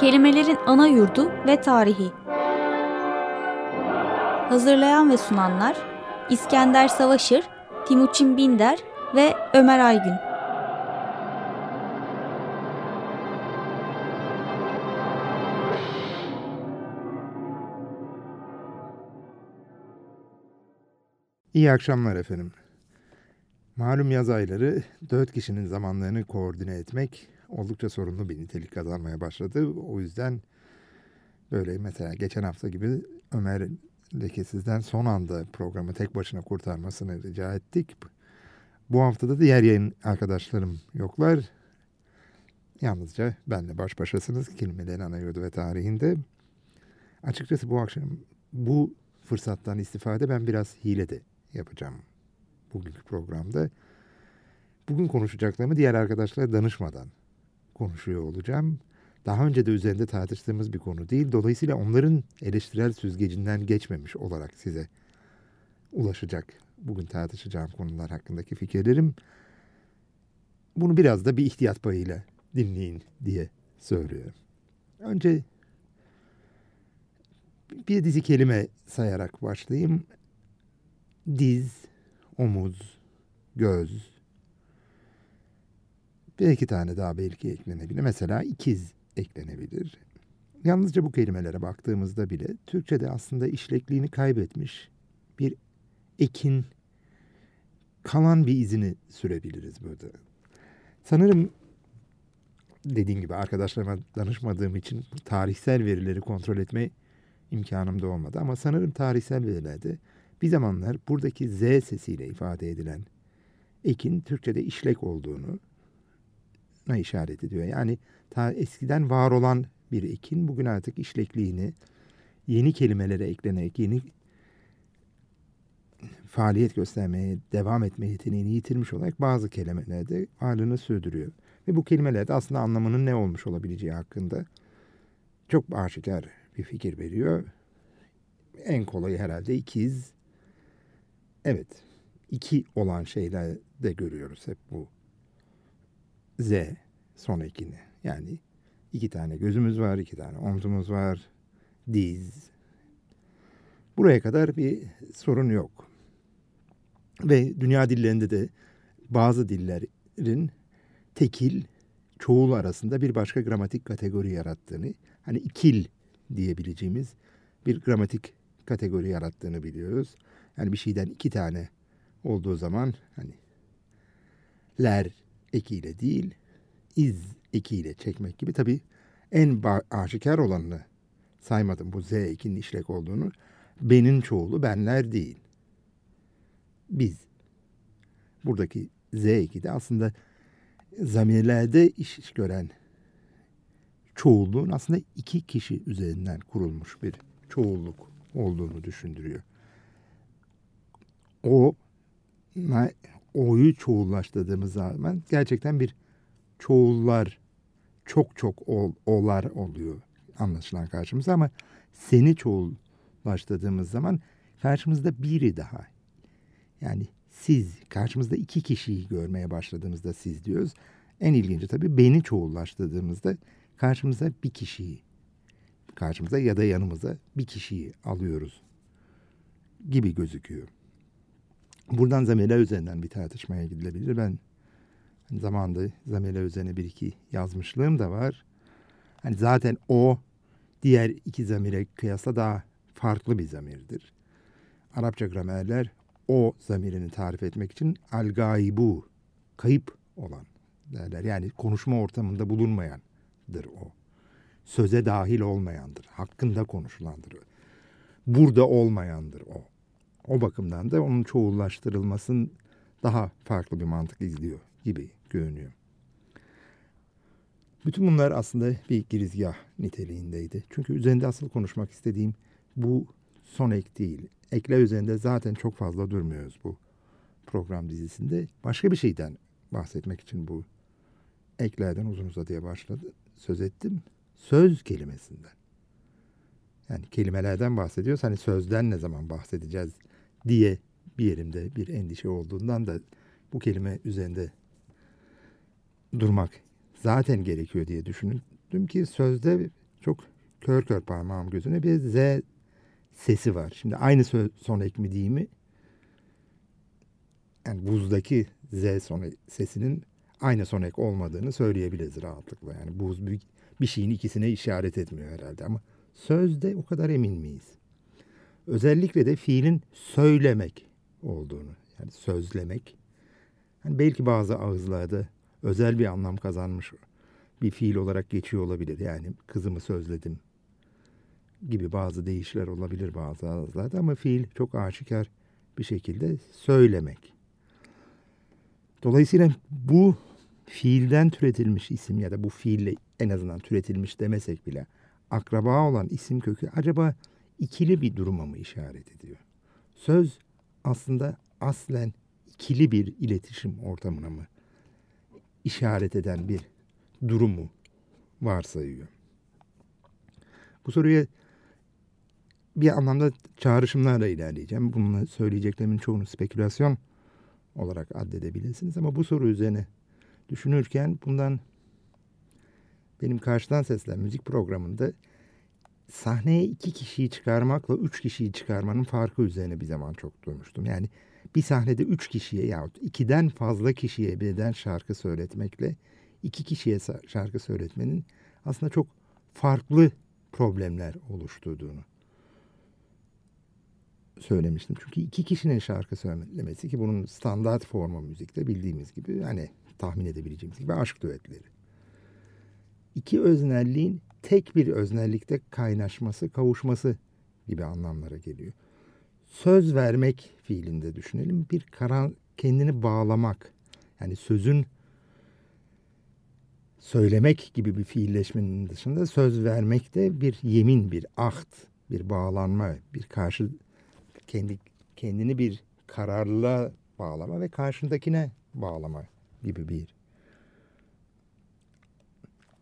Kelimelerin ana yurdu ve tarihi. Hazırlayan ve sunanlar İskender Savaşır, Timuçin Binder ve Ömer Aygün. İyi akşamlar efendim. Malum yaz ayları dört kişinin zamanlarını koordine etmek oldukça sorunlu bir nitelik kazanmaya başladı. O yüzden böyle mesela geçen hafta gibi Ömer Lekesiz'den son anda programı tek başına kurtarmasını rica ettik. Bu haftada diğer yayın arkadaşlarım yoklar. Yalnızca benle baş başasınız kelimelerin ana yurdu ve tarihinde. Açıkçası bu akşam bu fırsattan istifade ben biraz hile de yapacağım bugünkü programda. Bugün konuşacaklarımı diğer arkadaşlara danışmadan konuşuyor olacağım. Daha önce de üzerinde tartıştığımız bir konu değil. Dolayısıyla onların eleştirel süzgecinden geçmemiş olarak size ulaşacak bugün tartışacağım konular hakkındaki fikirlerim. Bunu biraz da bir ihtiyat payıyla dinleyin diye söylüyorum. Önce bir dizi kelime sayarak başlayayım. Diz, omuz, göz, bir iki tane daha belki eklenebilir. Mesela ikiz eklenebilir. Yalnızca bu kelimelere baktığımızda bile Türkçe'de aslında işlekliğini kaybetmiş bir ekin kalan bir izini sürebiliriz burada. Sanırım dediğim gibi arkadaşlarıma danışmadığım için tarihsel verileri kontrol etme imkanım da olmadı. Ama sanırım tarihsel verilerde bir zamanlar buradaki Z sesiyle ifade edilen ekin Türkçe'de işlek olduğunu na işaret ediyor. Yani ta eskiden var olan bir ekin bugün artık işlekliğini yeni kelimelere eklenerek yeni faaliyet göstermeye devam etme yeteneğini yitirmiş olarak bazı kelimelerde varlığını sürdürüyor. Ve bu kelimelerde aslında anlamının ne olmuş olabileceği hakkında çok aşikar bir fikir veriyor. En kolayı herhalde ikiz. Evet, iki olan şeyler de görüyoruz hep bu Z son ekini. Yani iki tane gözümüz var, iki tane omzumuz var, diz. Buraya kadar bir sorun yok. Ve dünya dillerinde de bazı dillerin tekil, çoğul arasında bir başka gramatik kategori yarattığını, hani ikil diyebileceğimiz bir gramatik kategori yarattığını biliyoruz. Yani bir şeyden iki tane olduğu zaman hani ler ekiyle değil, iz ekiyle çekmek gibi. Tabii en aşikar olanını saymadım bu z ekinin işlek olduğunu. Benin çoğulu benler değil. Biz. Buradaki z eki de aslında zamirlerde iş gören çoğulluğun aslında iki kişi üzerinden kurulmuş bir çoğulluk olduğunu düşündürüyor. O o'yu çoğullaştırdığımız zaman gerçekten bir çoğullar çok çok ol, olar oluyor anlaşılan karşımıza ama seni çoğullaştırdığımız zaman karşımızda biri daha. Yani siz karşımızda iki kişiyi görmeye başladığımızda siz diyoruz. En ilginci tabii beni çoğullaştırdığımızda karşımıza bir kişiyi karşımıza ya da yanımıza bir kişiyi alıyoruz gibi gözüküyor. Buradan zamirler üzerinden bir tartışmaya gidilebilir. Ben zamanında zamirler üzerine bir iki yazmışlığım da var. Hani zaten o diğer iki zamire kıyasla daha farklı bir zamirdir. Arapça gramerler o zamirini tarif etmek için al-gaibu, kayıp olan derler. Yani konuşma ortamında bulunmayandır o. Söze dahil olmayandır. Hakkında konuşulandır. Burada olmayandır o. O bakımdan da onun çoğullaştırılmasının daha farklı bir mantık izliyor gibi görünüyor. Bütün bunlar aslında bir girizgah niteliğindeydi. Çünkü üzerinde asıl konuşmak istediğim bu son ek değil. Ekler üzerinde zaten çok fazla durmuyoruz bu program dizisinde. Başka bir şeyden bahsetmek için bu eklerden uzun uzadıya başladı. Söz ettim. Söz kelimesinden. Yani kelimelerden bahsediyoruz. Hani sözden ne zaman bahsedeceğiz diye bir yerimde bir endişe olduğundan da bu kelime üzerinde durmak zaten gerekiyor diye düşündüm ki sözde çok kör kör parmağım gözüne bir Z sesi var. Şimdi aynı son ek mi değil mi? Yani buzdaki Z son sesinin aynı son ek olmadığını söyleyebiliriz rahatlıkla. Yani buz bir, bir şeyin ikisine işaret etmiyor herhalde ama sözde o kadar emin miyiz? Özellikle de fiilin söylemek olduğunu yani sözlemek. Yani belki bazı ağızlarda özel bir anlam kazanmış bir fiil olarak geçiyor olabilir. Yani kızımı sözledim gibi bazı değişler olabilir bazı ağızlarda ama fiil çok aşikar bir şekilde söylemek. Dolayısıyla bu fiilden türetilmiş isim ya da bu fiille en azından türetilmiş demesek bile akraba olan isim kökü acaba ikili bir duruma mı işaret ediyor? Söz aslında aslen ikili bir iletişim ortamına mı işaret eden bir durumu varsayıyor? Bu soruya bir anlamda çağrışımlarla ilerleyeceğim. Bunu söyleyeceklerimin çoğunu spekülasyon olarak addedebilirsiniz ama bu soru üzerine düşünürken bundan benim karşıdan seslen müzik programında sahneye iki kişiyi çıkarmakla üç kişiyi çıkarmanın farkı üzerine bir zaman çok duymuştum. Yani bir sahnede üç kişiye yahut ikiden fazla kişiye birden şarkı söyletmekle iki kişiye şarkı söyletmenin aslında çok farklı problemler oluşturduğunu söylemiştim. Çünkü iki kişinin şarkı söylemesi ki bunun standart formu müzikte bildiğimiz gibi hani tahmin edebileceğimiz gibi aşk düetleri. İki öznelliğin tek bir öznellikte kaynaşması, kavuşması gibi anlamlara geliyor. Söz vermek fiilinde düşünelim. Bir karan kendini bağlamak. Yani sözün söylemek gibi bir fiilleşmenin dışında söz vermek de bir yemin, bir aht, bir bağlanma, bir karşı kendi kendini bir kararlılığa bağlama ve karşındakine bağlama gibi bir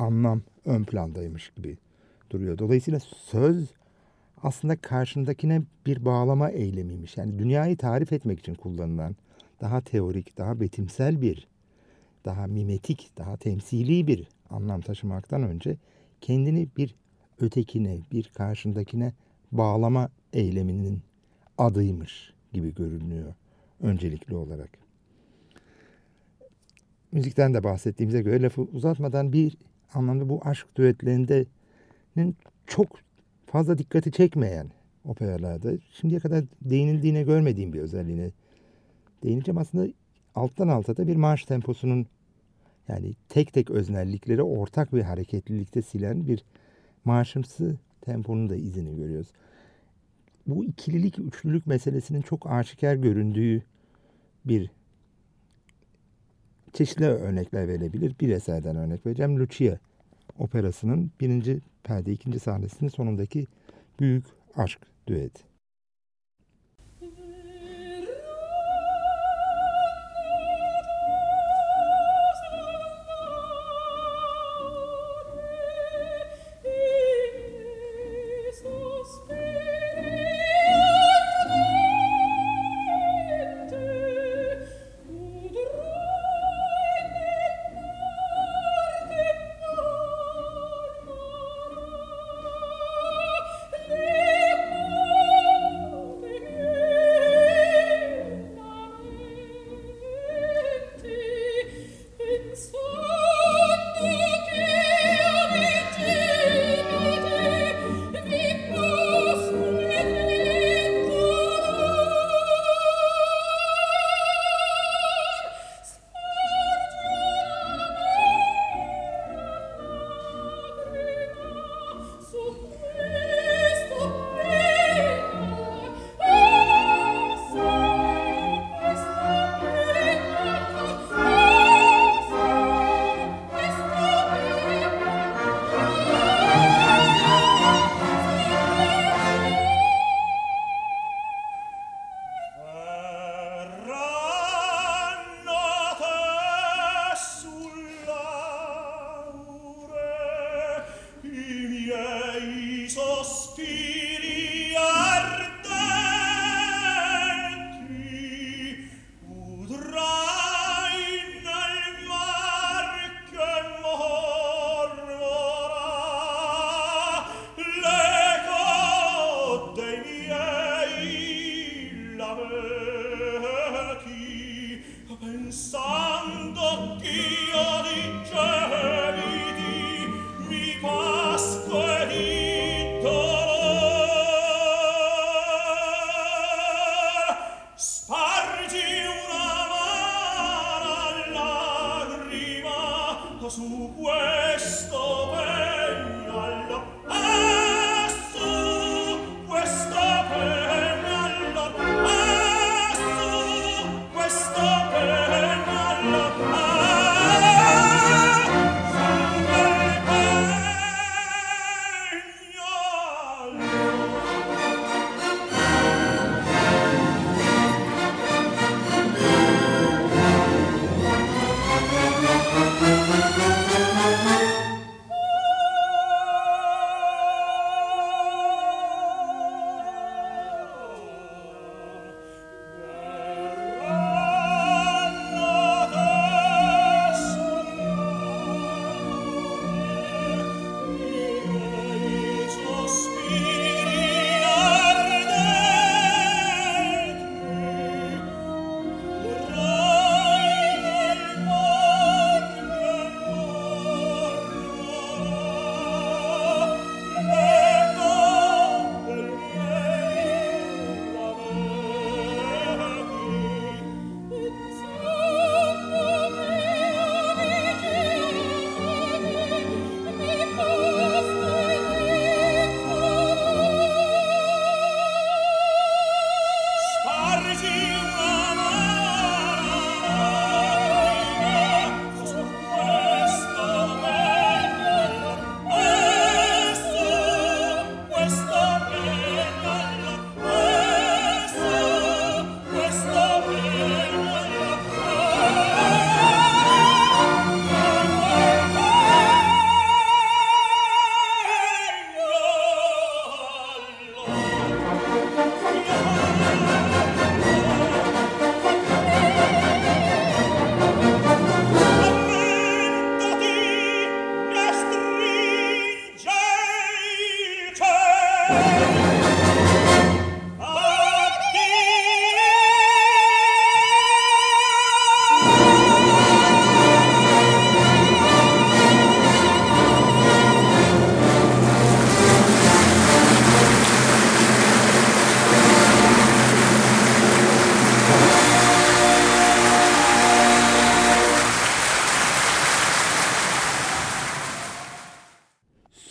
anlam ön plandaymış gibi duruyor. Dolayısıyla söz aslında karşındakine bir bağlama eylemiymiş. Yani dünyayı tarif etmek için kullanılan daha teorik, daha betimsel bir, daha mimetik, daha temsili bir anlam taşımaktan önce kendini bir ötekine, bir karşındakine bağlama eyleminin adıymış gibi görünüyor öncelikli olarak. Müzikten de bahsettiğimize göre lafı uzatmadan bir anlamda bu aşk düetlerinin çok fazla dikkati çekmeyen operalarda şimdiye kadar değinildiğine görmediğim bir özelliğine değineceğim. Aslında alttan alta da bir marş temposunun yani tek tek öznellikleri ortak bir hareketlilikte silen bir marşımsı temponun da izini görüyoruz bu ikililik, üçlülük meselesinin çok aşikar göründüğü bir çeşitli örnekler verilebilir. Bir eserden örnek vereceğim. Lucia operasının birinci perde, ikinci sahnesinin sonundaki büyük aşk düeti.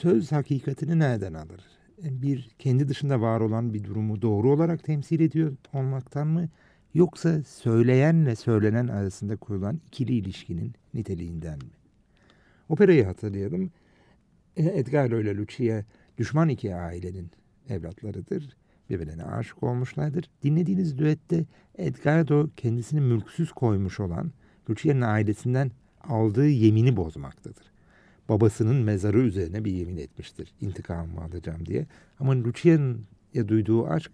Söz hakikatini nereden alır? Bir kendi dışında var olan bir durumu doğru olarak temsil ediyor olmaktan mı? Yoksa söyleyenle söylenen arasında kurulan ikili ilişkinin niteliğinden mi? Operayı hatırlayalım. E, Edgardo ile Lucia düşman iki ailenin evlatlarıdır. Birbirine aşık olmuşlardır. Dinlediğiniz düette Edgardo kendisini mülksüz koymuş olan Lucia'nın ailesinden aldığı yemini bozmaktadır babasının mezarı üzerine bir yemin etmiştir. İntikamımı alacağım diye. Ama Lucia'ya duyduğu aşk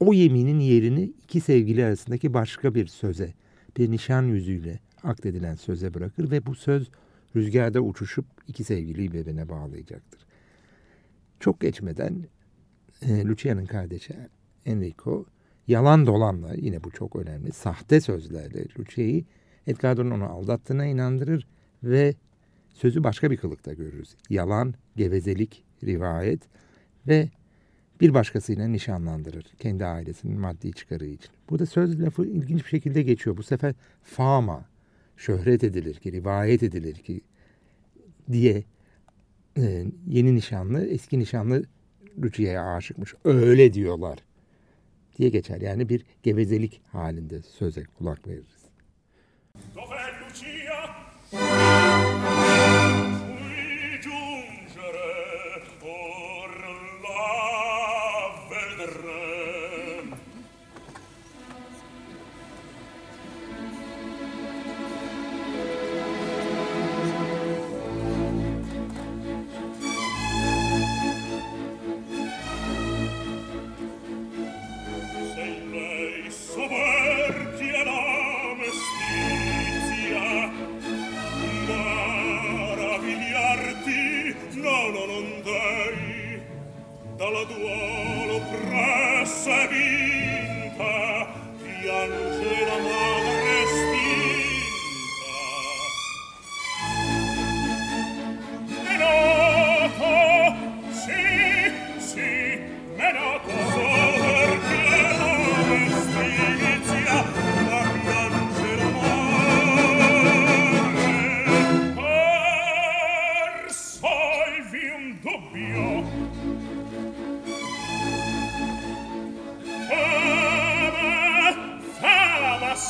o yeminin yerini iki sevgili arasındaki başka bir söze, bir nişan yüzüyle akdedilen söze bırakır ve bu söz rüzgarda uçuşup iki sevgiliyi birbirine bağlayacaktır. Çok geçmeden e, Lucia'nın kardeşi Enrico yalan dolanla yine bu çok önemli sahte sözlerle Lucia'yı Edgardo'nun onu aldattığına inandırır ve sözü başka bir kılıkta görürüz. Yalan, gevezelik, rivayet ve bir başkasıyla nişanlandırır kendi ailesinin maddi çıkarı için. Burada söz lafı ilginç bir şekilde geçiyor. Bu sefer fama, şöhret edilir ki, rivayet edilir ki diye e, yeni nişanlı, eski nişanlı Lucia'ya aşıkmış. Öyle diyorlar diye geçer. Yani bir gevezelik halinde söze kulak veririz. Dov'è Lucia? そば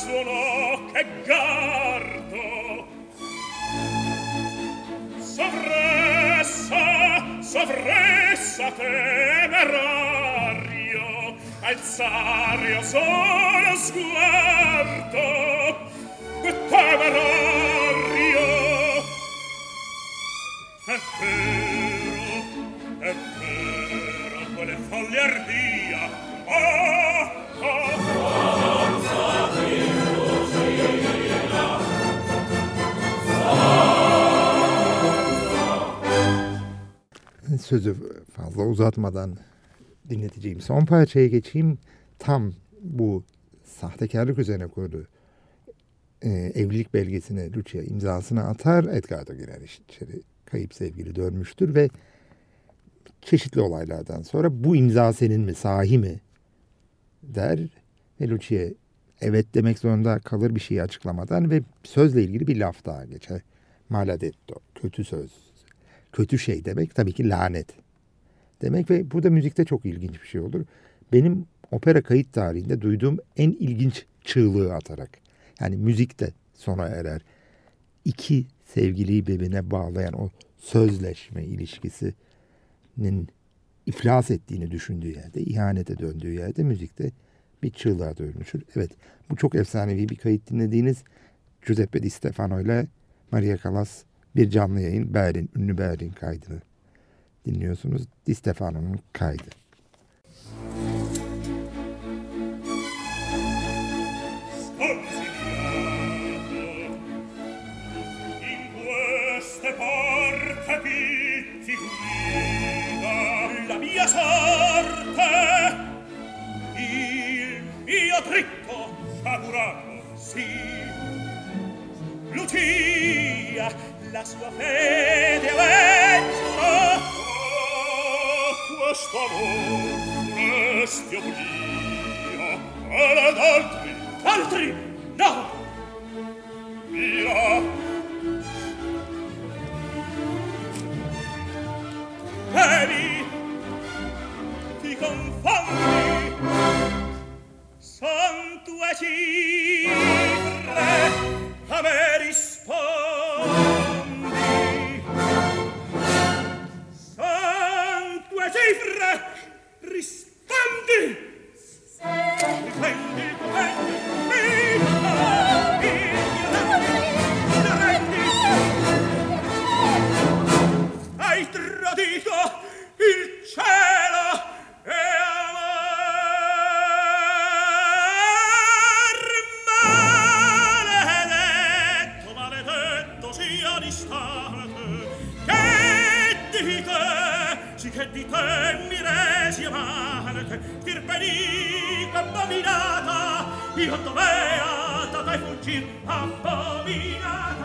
suonò che gardo. Sovressa sovressa temerario alzare solo sguardo temerario. È vero è vero quelle folle ardite Sözü fazla uzatmadan dinleteceğim son parçaya geçeyim. Tam bu sahtekarlık üzerine kurdu e, evlilik belgesine Lucia imzasını atar. Edgar da girer içeri. Kayıp sevgili dönmüştür ve çeşitli olaylardan sonra bu imza senin mi sahi mi der ve Lucia evet demek zorunda kalır bir şeyi açıklamadan ve sözle ilgili bir laf daha geçer. Maladetto, kötü söz. Kötü şey demek tabii ki lanet demek ve burada müzikte çok ilginç bir şey olur. Benim opera kayıt tarihinde duyduğum en ilginç çığlığı atarak. Yani müzikte sona erer. İki sevgiliyi birbirine bağlayan o sözleşme ilişkisinin iflas ettiğini düşündüğü yerde, ihanete döndüğü yerde müzikte bir çığlığa dönüşür. Evet bu çok efsanevi bir kayıt dinlediğiniz Giuseppe Di Stefano ile Maria Callas bir canlı yayın Berlin, ünlü Berlin kaydını dinliyorsunuz. Di Stefano'nun kaydı. sorte il mio dritto figurato sì la sua fede avventura oh, questo amor questi oblio ad altri altri no!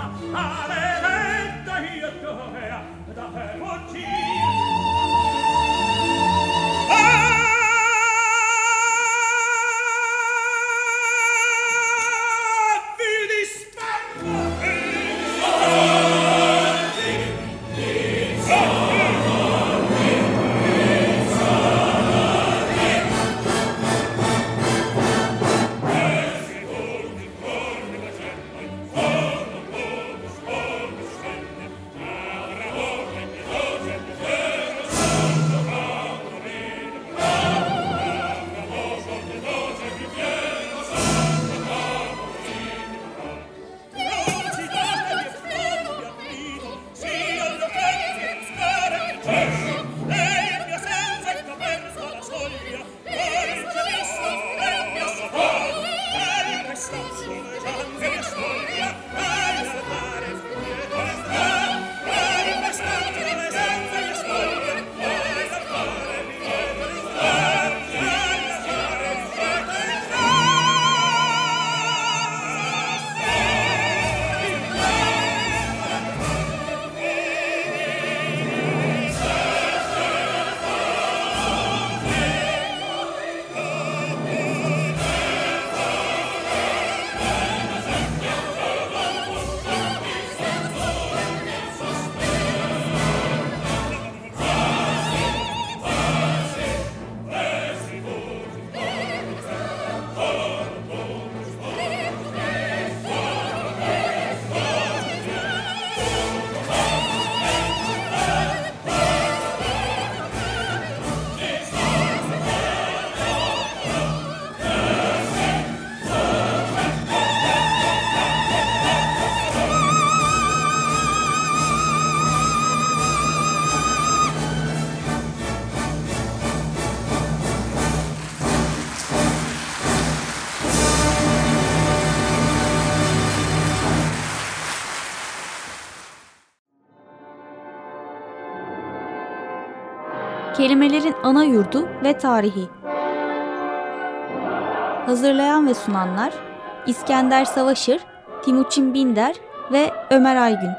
Ave lenta io da fermo Kelimelerin ana yurdu ve tarihi. Hazırlayan ve sunanlar İskender Savaşır, Timuçin Binder ve Ömer Aygün.